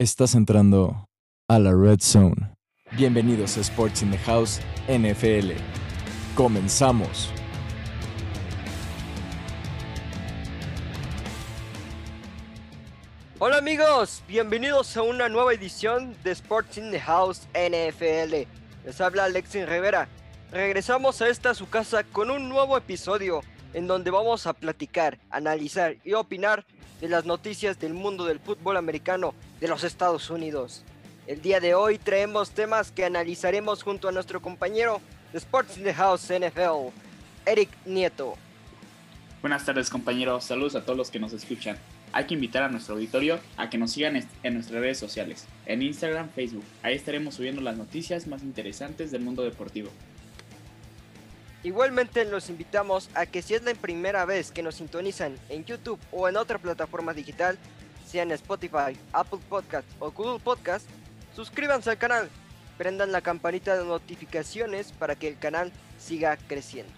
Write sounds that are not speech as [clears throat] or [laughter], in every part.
Estás entrando a la Red Zone. Bienvenidos a Sports in the House NFL. Comenzamos. Hola amigos, bienvenidos a una nueva edición de Sports in the House NFL. Les habla Alexis Rivera. Regresamos a esta su casa con un nuevo episodio en donde vamos a platicar, analizar y opinar de las noticias del mundo del fútbol americano de los Estados Unidos. El día de hoy traemos temas que analizaremos junto a nuestro compañero de Sports in the House NFL, Eric Nieto. Buenas tardes compañeros, saludos a todos los que nos escuchan. Hay que invitar a nuestro auditorio a que nos sigan en nuestras redes sociales, en Instagram, Facebook. Ahí estaremos subiendo las noticias más interesantes del mundo deportivo. Igualmente los invitamos a que si es la primera vez que nos sintonizan en YouTube o en otra plataforma digital, sea en Spotify, Apple Podcast o Google Podcast, suscríbanse al canal, prendan la campanita de notificaciones para que el canal siga creciendo.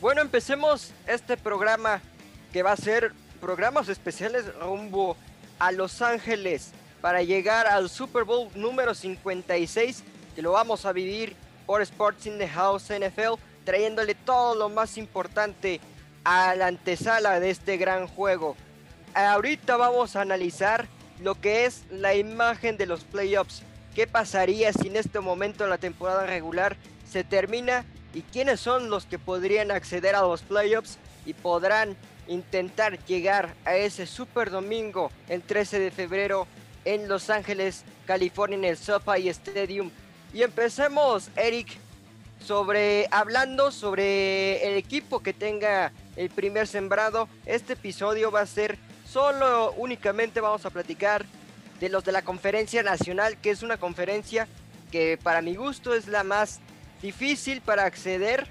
Bueno, empecemos este programa que va a ser programas especiales rumbo a Los Ángeles para llegar al Super Bowl número 56 que lo vamos a vivir por Sports in the House NFL, trayéndole todo lo más importante a la antesala de este gran juego. Ahorita vamos a analizar lo que es la imagen de los playoffs. ¿Qué pasaría si en este momento la temporada regular se termina? ¿Y quiénes son los que podrían acceder a los playoffs y podrán intentar llegar a ese super domingo el 13 de febrero en Los Ángeles, California, en el SoFi Stadium y empecemos, Eric, sobre hablando sobre el equipo que tenga el primer sembrado. Este episodio va a ser solo, únicamente vamos a platicar de los de la conferencia nacional, que es una conferencia que para mi gusto es la más difícil para acceder.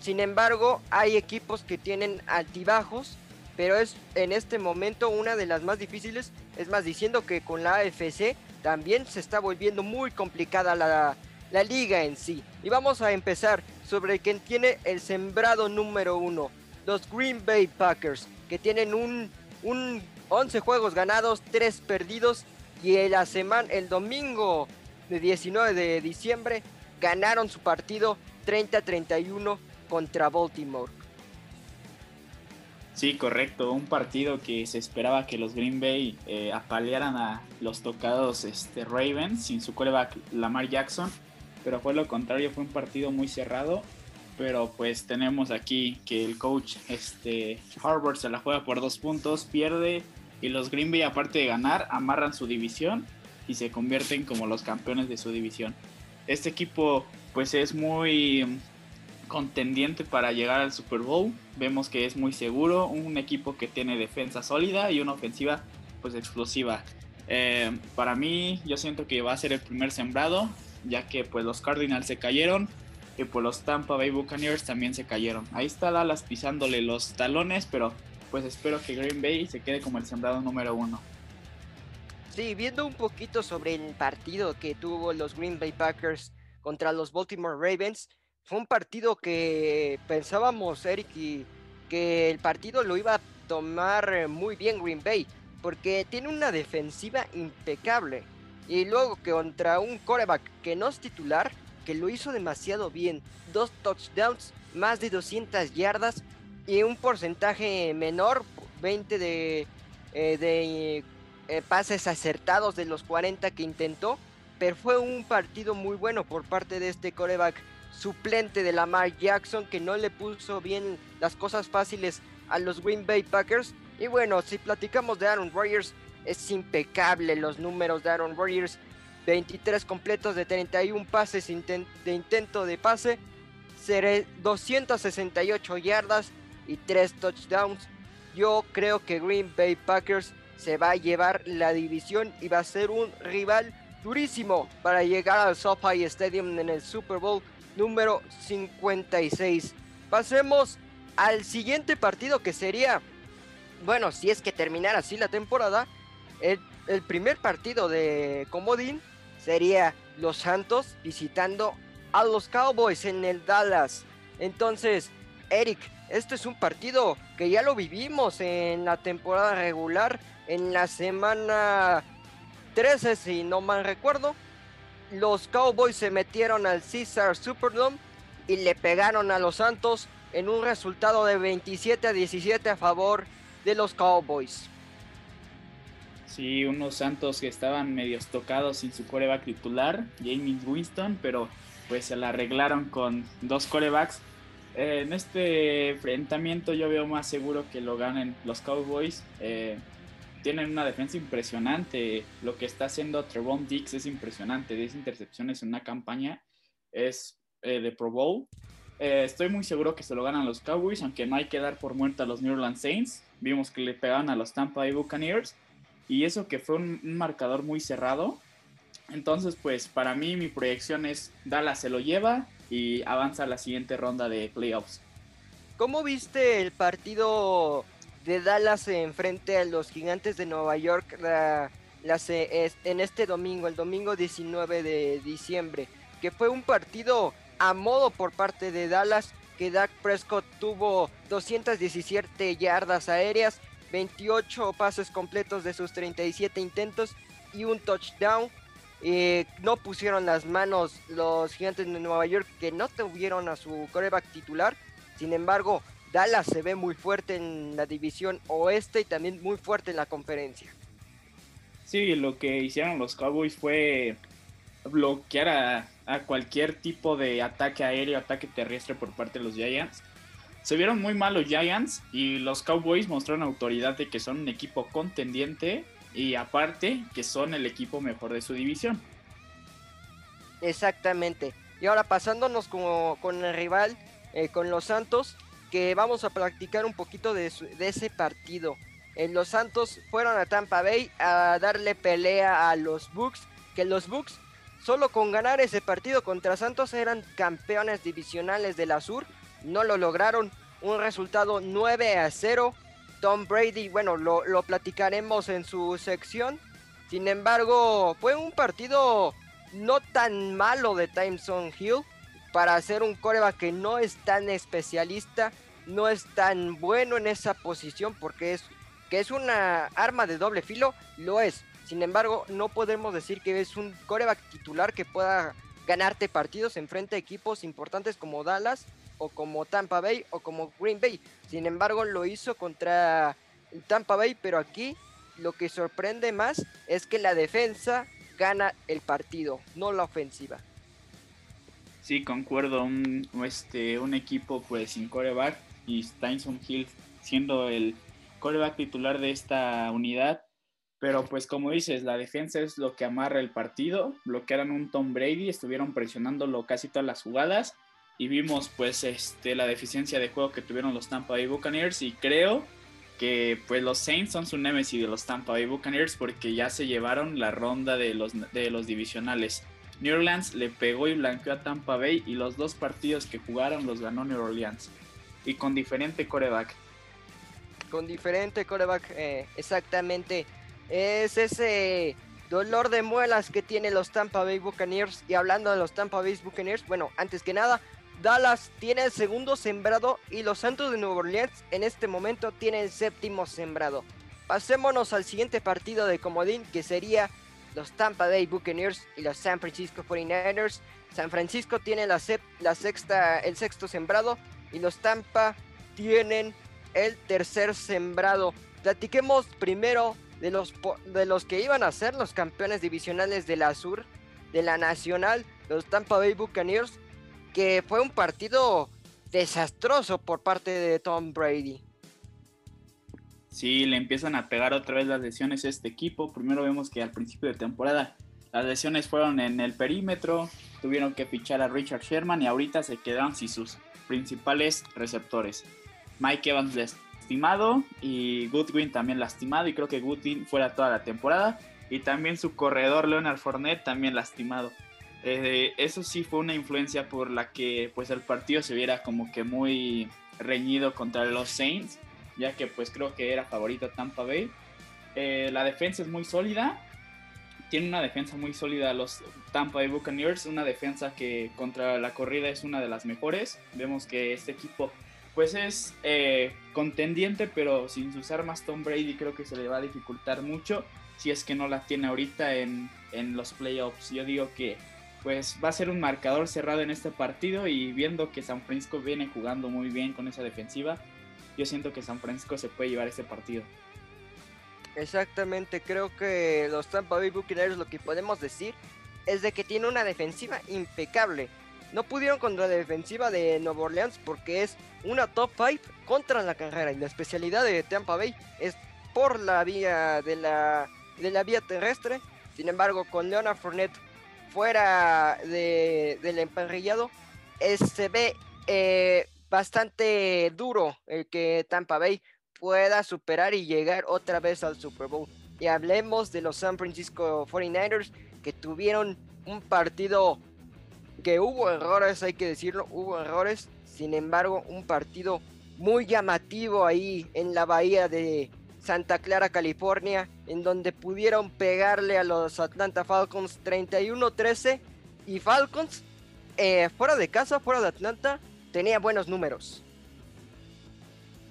Sin embargo, hay equipos que tienen altibajos, pero es en este momento una de las más difíciles. Es más, diciendo que con la AFC también se está volviendo muy complicada la, liga en sí. Y vamos a empezar sobre quien tiene el sembrado número uno, los Green Bay Packers, que tienen un, un 11 juegos ganados, 3 perdidos y la semana, el domingo de 19 de diciembre ganaron su partido 30-31 contra Baltimore. Sí, correcto. Un partido que se esperaba que los Green Bay eh, apalearan a los tocados este, Ravens sin su coreback Lamar Jackson. Pero fue lo contrario, fue un partido muy cerrado. Pero pues tenemos aquí que el coach este, Harvard se la juega por dos puntos, pierde. Y los Green Bay, aparte de ganar, amarran su división y se convierten como los campeones de su división. Este equipo pues es muy contendiente para llegar al Super Bowl. Vemos que es muy seguro, un equipo que tiene defensa sólida y una ofensiva pues explosiva. Eh, para mí yo siento que va a ser el primer sembrado, ya que pues los Cardinals se cayeron y pues los Tampa Bay Buccaneers también se cayeron. Ahí está Dallas pisándole los talones, pero pues espero que Green Bay se quede como el sembrado número uno. Sí, viendo un poquito sobre el partido que tuvo los Green Bay Packers contra los Baltimore Ravens, fue un partido que pensábamos, Eric, que el partido lo iba a tomar eh, muy bien Green Bay, porque tiene una defensiva impecable. Y luego que contra un coreback que no es titular, que lo hizo demasiado bien, dos touchdowns, más de 200 yardas y un porcentaje menor, 20 de, eh, de eh, pases acertados de los 40 que intentó, pero fue un partido muy bueno por parte de este coreback suplente de Lamar Jackson que no le puso bien las cosas fáciles a los Green Bay Packers. Y bueno, si platicamos de Aaron Rodgers, es impecable los números de Aaron Rodgers. 23 completos de 31 pases de intento de pase, 268 yardas y 3 touchdowns. Yo creo que Green Bay Packers se va a llevar la división y va a ser un rival durísimo para llegar al SoFi Stadium en el Super Bowl número 56. Pasemos al siguiente partido que sería, bueno, si es que terminara así la temporada, el, primer partido de Comodín sería los Santos visitando a los Cowboys en el Dallas. Entonces, Eric, este es un partido que ya lo vivimos en la temporada regular, en la semana 2013, si no mal recuerdo, los Cowboys se metieron al Caesar Superdome y le pegaron a los Santos en un resultado de 27 a 17 a favor de los Cowboys. Sí, unos Santos que estaban medio tocados sin su coreback titular, James Winston, pero pues se la arreglaron con dos corebacks. Eh, en este enfrentamiento yo veo más seguro que lo ganen los Cowboys. Eh, tienen una defensa impresionante. Lo que está haciendo Trevon Dix es impresionante. 10 intercepciones en una campaña es eh, de Pro Bowl. estoy muy seguro que se lo ganan los Cowboys, aunque no hay que dar por muerta a los New Orleans Saints. Vimos que le pegaban a los Tampa Bay Buccaneers. Y eso que fue un marcador muy cerrado. Entonces, pues para mí mi proyección es Dallas se lo lleva y avanza a la siguiente ronda de playoffs. ¿Cómo viste el partido de Dallas en frente a los gigantes de Nueva York en este domingo, el domingo 19 de diciembre? Que fue un partido a modo por parte de Dallas, que Dak Prescott tuvo 217 yardas aéreas, 28 pases completos de sus 37 intentos y un touchdown eh, no pusieron las manos los gigantes de Nueva York que no tuvieron a su coreback titular. Sin embargo, Dallas se ve muy fuerte en la división oeste y también muy fuerte en la conferencia. Sí, lo que hicieron los Cowboys fue bloquear a, a cualquier tipo de ataque aéreo, ataque terrestre por parte de los Giants. Se vieron muy mal los Giants y los Cowboys mostraron autoridad de que son un equipo contendiente y aparte que son el equipo mejor de su división. Exactamente. Y ahora pasándonos con el rival, eh, con los Santos, que vamos a practicar un poquito de, ese partido. Eh, los Santos fueron a Tampa Bay a darle pelea a los Bucks, que los Bucks solo con ganar ese partido contra Santos eran campeones divisionales de la Sur, no lo lograron, un resultado 9 a 0 Tom Brady, bueno, lo, platicaremos en su sección. Sin embargo, fue un partido no tan malo de Timeson Hill para hacer un coreback que no es tan especialista, no es tan bueno en esa posición porque es que es una arma de doble filo, lo es. Sin embargo, no podemos decir que es un coreback titular que pueda ganarte partidos en frente a equipos importantes como Dallas o como Tampa Bay o como Green Bay. Sin embargo, lo hizo contra Tampa Bay, pero aquí lo que sorprende más es que la defensa gana el partido, no la ofensiva. Sí, concuerdo. Un, este, un equipo pues sin coreback y Steinson Hill siendo el coreback titular de esta unidad. Pero pues como dices, la defensa es lo que amarra el partido. Bloquearon un Tom Brady, estuvieron presionándolo casi todas las jugadas y vimos pues este, la deficiencia de juego que tuvieron los Tampa Bay Buccaneers y creo que pues los Saints son su nemesis de los Tampa Bay Buccaneers porque ya se llevaron la ronda de los, de los divisionales. New Orleans le pegó y blanqueó a Tampa Bay y los dos partidos que jugaron los ganó New Orleans y con diferente coreback. Con diferente coreback, eh, exactamente. Es ese dolor de muelas que tiene los Tampa Bay Buccaneers. Y hablando de los Tampa Bay Buccaneers, bueno, antes que nada, Dallas tiene el segundo sembrado y los Santos de Nueva Orleans en este momento tienen el séptimo sembrado. Pasémonos al siguiente partido de comodín que sería los Tampa Bay Buccaneers y los San Francisco 49ers. San Francisco tiene la, la sexta, el sexto sembrado y los Tampa tienen el tercer sembrado. Platiquemos primero de los, de los que iban a ser los campeones divisionales de la Sur, de la Nacional, los Tampa Bay Buccaneers, que fue un partido desastroso por parte de Tom Brady. Sí, le empiezan a pegar otra vez las lesiones a este equipo. Primero vemos que al principio de temporada las lesiones fueron en el perímetro, tuvieron que fichar a Richard Sherman y ahorita se quedaron sin sus principales receptores. Mike Evans lastimado y Goodwin también lastimado y creo que Goodwin fuera toda la temporada y también su corredor Leonard Fournette también lastimado. Eh, eso sí fue una influencia por la que pues el partido se viera como que muy reñido contra los Saints, ya que pues creo que era favorito Tampa Bay. Eh, la defensa es muy sólida, tiene una defensa muy sólida los Tampa Bay Buccaneers, una defensa que contra la corrida es una de las mejores. Vemos que este equipo pues es eh, contendiente, pero sin sus armas Tom Brady creo que se le va a dificultar mucho. si es que no la tiene ahorita en, en los playoffs. Yo digo que pues va a ser un marcador cerrado en este partido y viendo que San Francisco viene jugando muy bien con esa defensiva, yo siento que San Francisco se puede llevar este partido. Exactamente, creo que los Tampa Bay Buccaneers lo que podemos decir es de que tiene una defensiva impecable. No pudieron contra la defensiva de Nueva Orleans porque es una top 5 contra la carrera y la especialidad de Tampa Bay es por la vía de la, de la vía terrestre. Sin embargo, con Leonard Fournette fuera de, del emparrillado, se ve eh, bastante duro el que Tampa Bay pueda superar y llegar otra vez al Super Bowl. Y hablemos de los San Francisco 49ers que tuvieron un partido que hubo errores, hay que decirlo, hubo errores. Sin embargo, un partido muy llamativo ahí en la bahía de Santa Clara, California, en donde pudieron pegarle a los Atlanta Falcons 31-13 y Falcons eh, fuera de casa, fuera de Atlanta, tenía buenos números.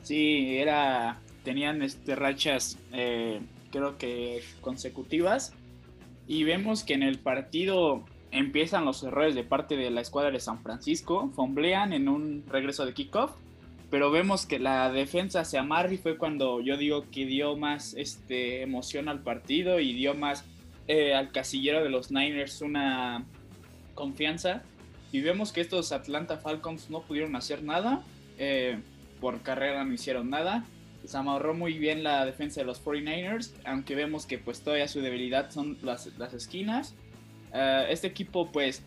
Sí, era, tenían este, rachas eh, creo que consecutivas y vemos que en el partido empiezan los errores de parte de la escuadra de San Francisco, fomblean en un regreso de kickoff, pero vemos que la defensa se amarra y fue cuando yo digo que dio más este, emoción al partido y dio más eh, al casillero de los Niners una confianza. Y vemos que estos Atlanta Falcons no pudieron hacer nada. Eh, por carrera no hicieron nada. Se amarró muy bien la defensa de los 49ers, aunque vemos que pues todavía su debilidad son las, las esquinas. Uh, este equipo pues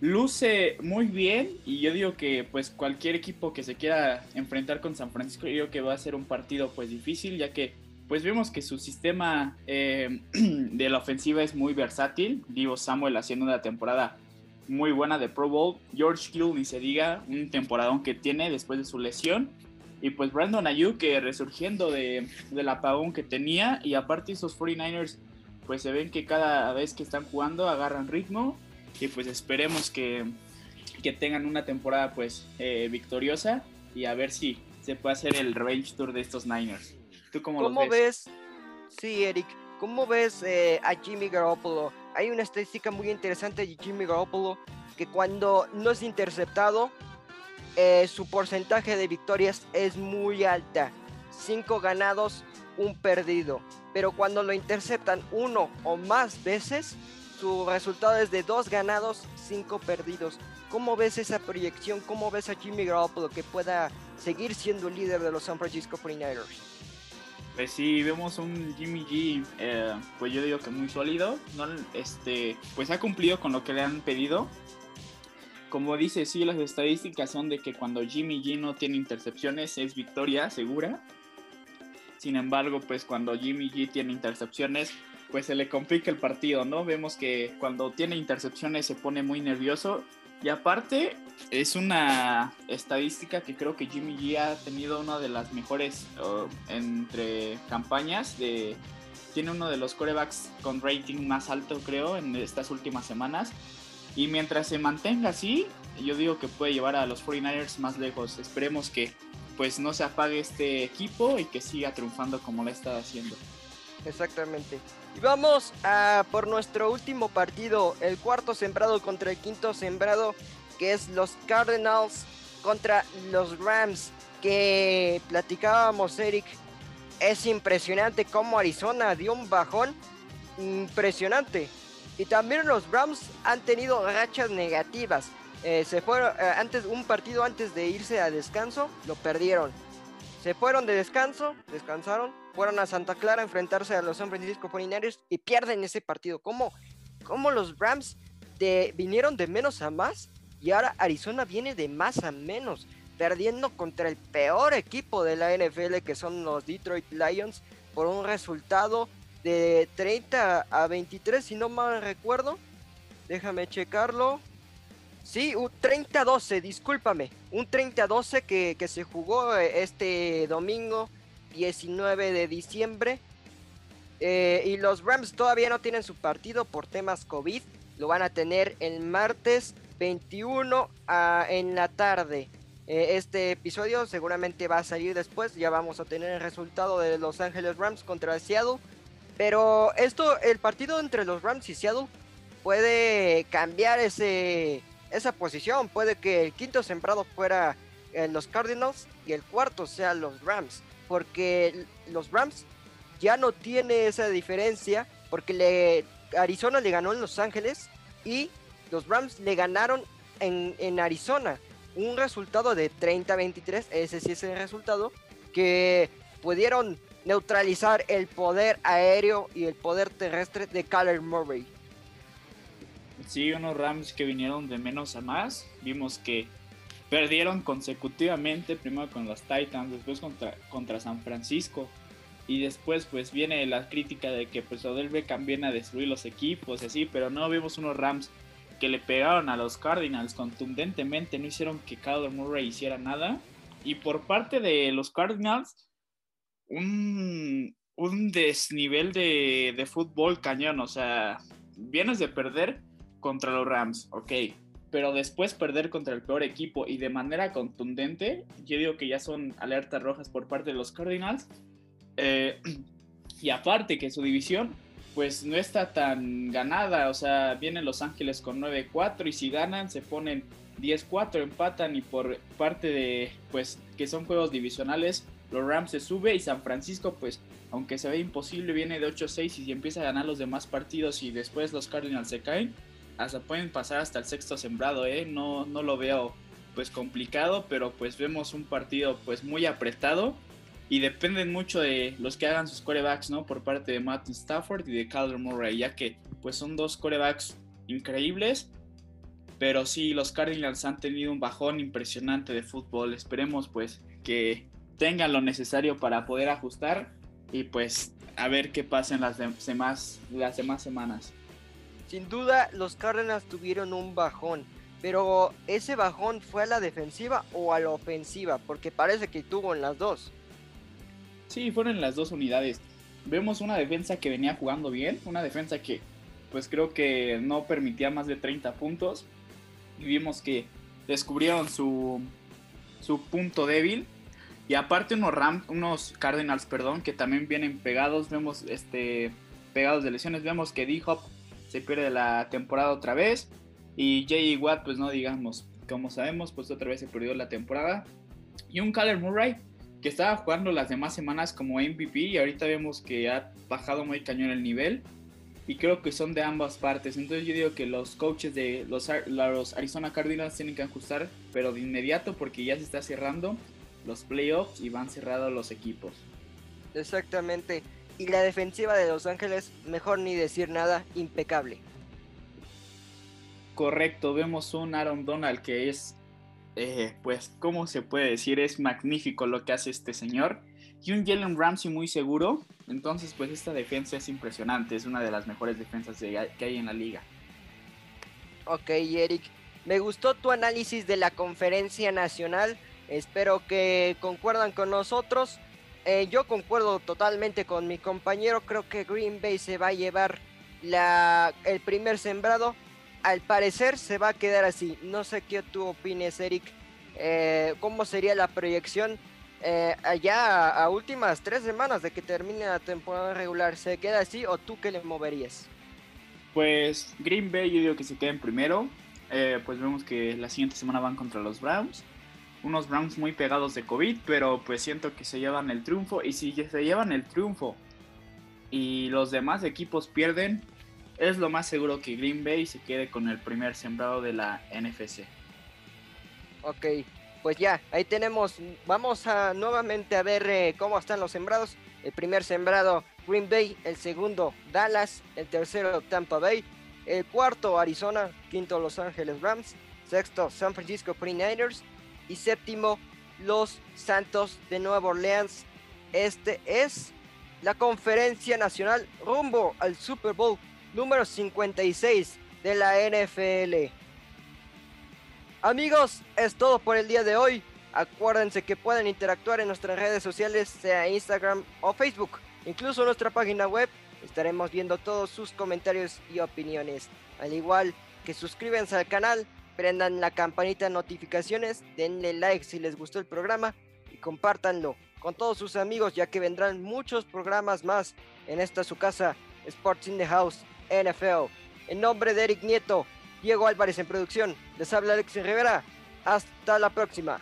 luce muy bien y yo digo que pues cualquier equipo que se quiera enfrentar con San Francisco yo digo que va a ser un partido pues difícil ya que pues vemos que su sistema eh, [clears throat] de la ofensiva es muy versátil. Divo Samuel haciendo una temporada muy buena de Pro Bowl. George Hill ni se diga, un temporadón que tiene después de su lesión. Y pues Brandon Ayuk que resurgiendo de, del apagón que tenía. Y aparte esos 49ers pues se ven que cada vez que están jugando agarran ritmo. Y pues esperemos que, que tengan una temporada pues eh, victoriosa. Y a ver si se puede hacer el revenge tour de estos Niners. ¿Tú cómo, ves? ves? Sí, Eric. ¿Cómo ves eh, a Jimmy Garoppolo? Hay una estadística muy interesante de Jimmy Garoppolo que cuando no es interceptado eh, su porcentaje de victorias es muy alta. 5 ganados, un perdido. Pero cuando lo interceptan uno o más veces, su resultado es de 2 ganados, 5 perdidos. ¿Cómo ves esa proyección? ¿Cómo ves a Jimmy Garoppolo que pueda seguir siendo líder de los San Francisco 49ers? Pues sí, vemos un Jimmy G, eh, pues yo digo que muy sólido, ¿no? este, pues ha cumplido con lo que le han pedido, como dice, sí, las estadísticas son de que cuando Jimmy G no tiene intercepciones es victoria segura. Sin embargo, pues cuando Jimmy G tiene intercepciones, pues se le complica el partido, ¿no? Vemos que cuando tiene intercepciones se pone muy nervioso. Y aparte, es una estadística que creo que Jimmy G ha tenido una de las mejores entre campañas. De, tiene uno de los corebacks con rating más alto, creo, en estas últimas semanas. Y mientras se mantenga así, yo digo que puede llevar a los 49ers más lejos. Esperemos que pues no se apague este equipo y que siga triunfando como lo está haciendo. Exactamente. Y vamos a por nuestro último partido, el cuarto sembrado contra el quinto sembrado, que es los Cardinals contra los Rams, que platicábamos, Eric. Es impresionante cómo Arizona dio un bajón impresionante. Y también los Rams han tenido rachas negativas. Eh, se fueron eh, antes un partido antes de irse a descanso, lo perdieron. Se fueron de descanso, descansaron, fueron a Santa Clara a enfrentarse a los San Francisco 49ers y pierden ese partido. ¿Cómo, los Rams de, vinieron de menos a más y ahora Arizona viene de más a menos, perdiendo contra el peor equipo de la NFL que son los Detroit Lions por un resultado de 30 a 23, si no mal recuerdo. Déjame checarlo. Sí, un 30-12, discúlpame. Un 30-12 que, que, se jugó eh, este domingo 19 de diciembre. Eh, y los Rams todavía no tienen su partido por temas COVID. Lo van a tener el martes 21 a, en la tarde. Eh, este episodio seguramente va a salir después. Ya vamos a tener el resultado de Los Ángeles Rams contra Seattle. Pero esto, el partido entre los Rams y Seattle puede cambiar ese, esa posición. Puede que el quinto sembrado fuera eh, los Cardinals y el cuarto sea los Rams. Porque los Rams ya no tiene esa diferencia. Porque le, Arizona le ganó en Los Ángeles y los Rams le ganaron en, en Arizona. Un resultado de 30-23, ese sí es el resultado, que pudieron neutralizar el poder aéreo y el poder terrestre de Kyler Murray. Sí, unos Rams que vinieron de menos a más. Vimos que perdieron consecutivamente, primero con los Titans, después contra, contra San Francisco. Y después pues viene la crítica de que pues Odell Beckham viene a destruir los equipos y así, pero no vimos unos Rams que le pegaron a los Cardinals contundentemente, no hicieron que Kyler Murray hiciera nada. Y por parte de los Cardinals, un, un desnivel de, de fútbol cañón, o sea, vienes de perder contra los Rams, ok, pero después perder contra el peor equipo y de manera contundente, yo digo que ya son alertas rojas por parte de los Cardinals. Eh, [clears throat] y aparte que su división, pues no está tan ganada, o sea, vienen Los Ángeles con 9-4 y si ganan se ponen 10-4, empatan y por parte de, pues, que son juegos divisionales, los Rams se sube y San Francisco, pues, aunque se ve imposible, viene de 8-6 y si empieza a ganar los demás partidos y después los Cardinals se caen, hasta pueden pasar hasta el sexto sembrado, ¿eh? No, no lo veo pues complicado, pero pues vemos un partido pues muy apretado y dependen mucho de los que hagan sus corebacks, ¿no? Por parte de Matt Stafford y de Kyler Murray, ya que pues son dos corebacks increíbles, pero sí, los Cardinals han tenido un bajón impresionante de fútbol. Esperemos pues que tengan lo necesario para poder ajustar y pues a ver qué pasa en las demás, las demás semanas. Sin duda, los Cardinals tuvieron un bajón. Pero ese bajón fue a la defensiva o a la ofensiva, porque parece que tuvo en las dos. Sí, fueron en las dos unidades. Vemos una defensa que venía jugando bien, una defensa que pues creo que no permitía más de 30 puntos. Y vimos que descubrieron su, su punto débil. Y aparte unos Rams, unos Cardinals, perdón, que también vienen pegados, vemos este pegados de lesiones, vemos que D-Hop se pierde la temporada otra vez. Y J.E. Watt, pues no digamos, como sabemos, pues otra vez se perdió la temporada. Y un Kyler Murray que estaba jugando las demás semanas como MVP y ahorita vemos que ha bajado muy cañón el nivel. Y creo que son de ambas partes. Entonces yo digo que los coaches de los, los Arizona Cardinals tienen que ajustar, pero de inmediato porque ya se está cerrando los playoffs y van cerrados los equipos. Exactamente. Y la defensiva de Los Ángeles, mejor ni decir nada, impecable. Correcto, vemos un Aaron Donald que es, eh, pues, ¿cómo se puede decir? Es magnífico lo que hace este señor. Y un Jalen Ramsey muy seguro. Entonces, pues esta defensa es impresionante. Es una de las mejores defensas que hay en la liga. Ok, Eric. Me gustó tu análisis de la conferencia nacional. Espero que concuerdan con nosotros. Eh, yo concuerdo totalmente con mi compañero. Creo que Green Bay se va a llevar la, el primer sembrado. Al parecer se va a quedar así. No sé qué tú opines, Eric. Eh, ¿Cómo sería la proyección? Eh, allá a, últimas tres semanas de que termine la temporada regular, ¿se queda así o tú qué le moverías? Pues Green Bay yo digo que se queda en primero. pues vemos que la siguiente semana van contra los Browns unos Browns muy pegados de COVID, pero pues siento que se llevan el triunfo. Y si se llevan el triunfo y los demás equipos pierden, es lo más seguro que Green Bay se quede con el primer sembrado de la NFC. Ok, pues ya, ahí tenemos, vamos a nuevamente a ver eh, cómo están los sembrados. El primer sembrado Green Bay, el segundo Dallas, el tercero Tampa Bay, el cuarto Arizona, quinto Los Ángeles Rams, sexto San Francisco 49ers, y séptimo los Santos de Nueva Orleans. Este es la conferencia nacional rumbo al Super Bowl número 56 de la NFL. Amigos, es todo por el día de hoy. Acuérdense que pueden interactuar en nuestras redes sociales, sea Instagram o Facebook, incluso en nuestra página web. Estaremos viendo todos sus comentarios y opiniones. Al igual que suscríbanse al canal prendan la campanita de notificaciones, denle like si les gustó el programa y compártanlo con todos sus amigos ya que vendrán muchos programas más en esta su casa, Sports in the House, NFL. En nombre de Eric Nieto, Diego Álvarez en producción, les habla Alex Rivera. Hasta la próxima.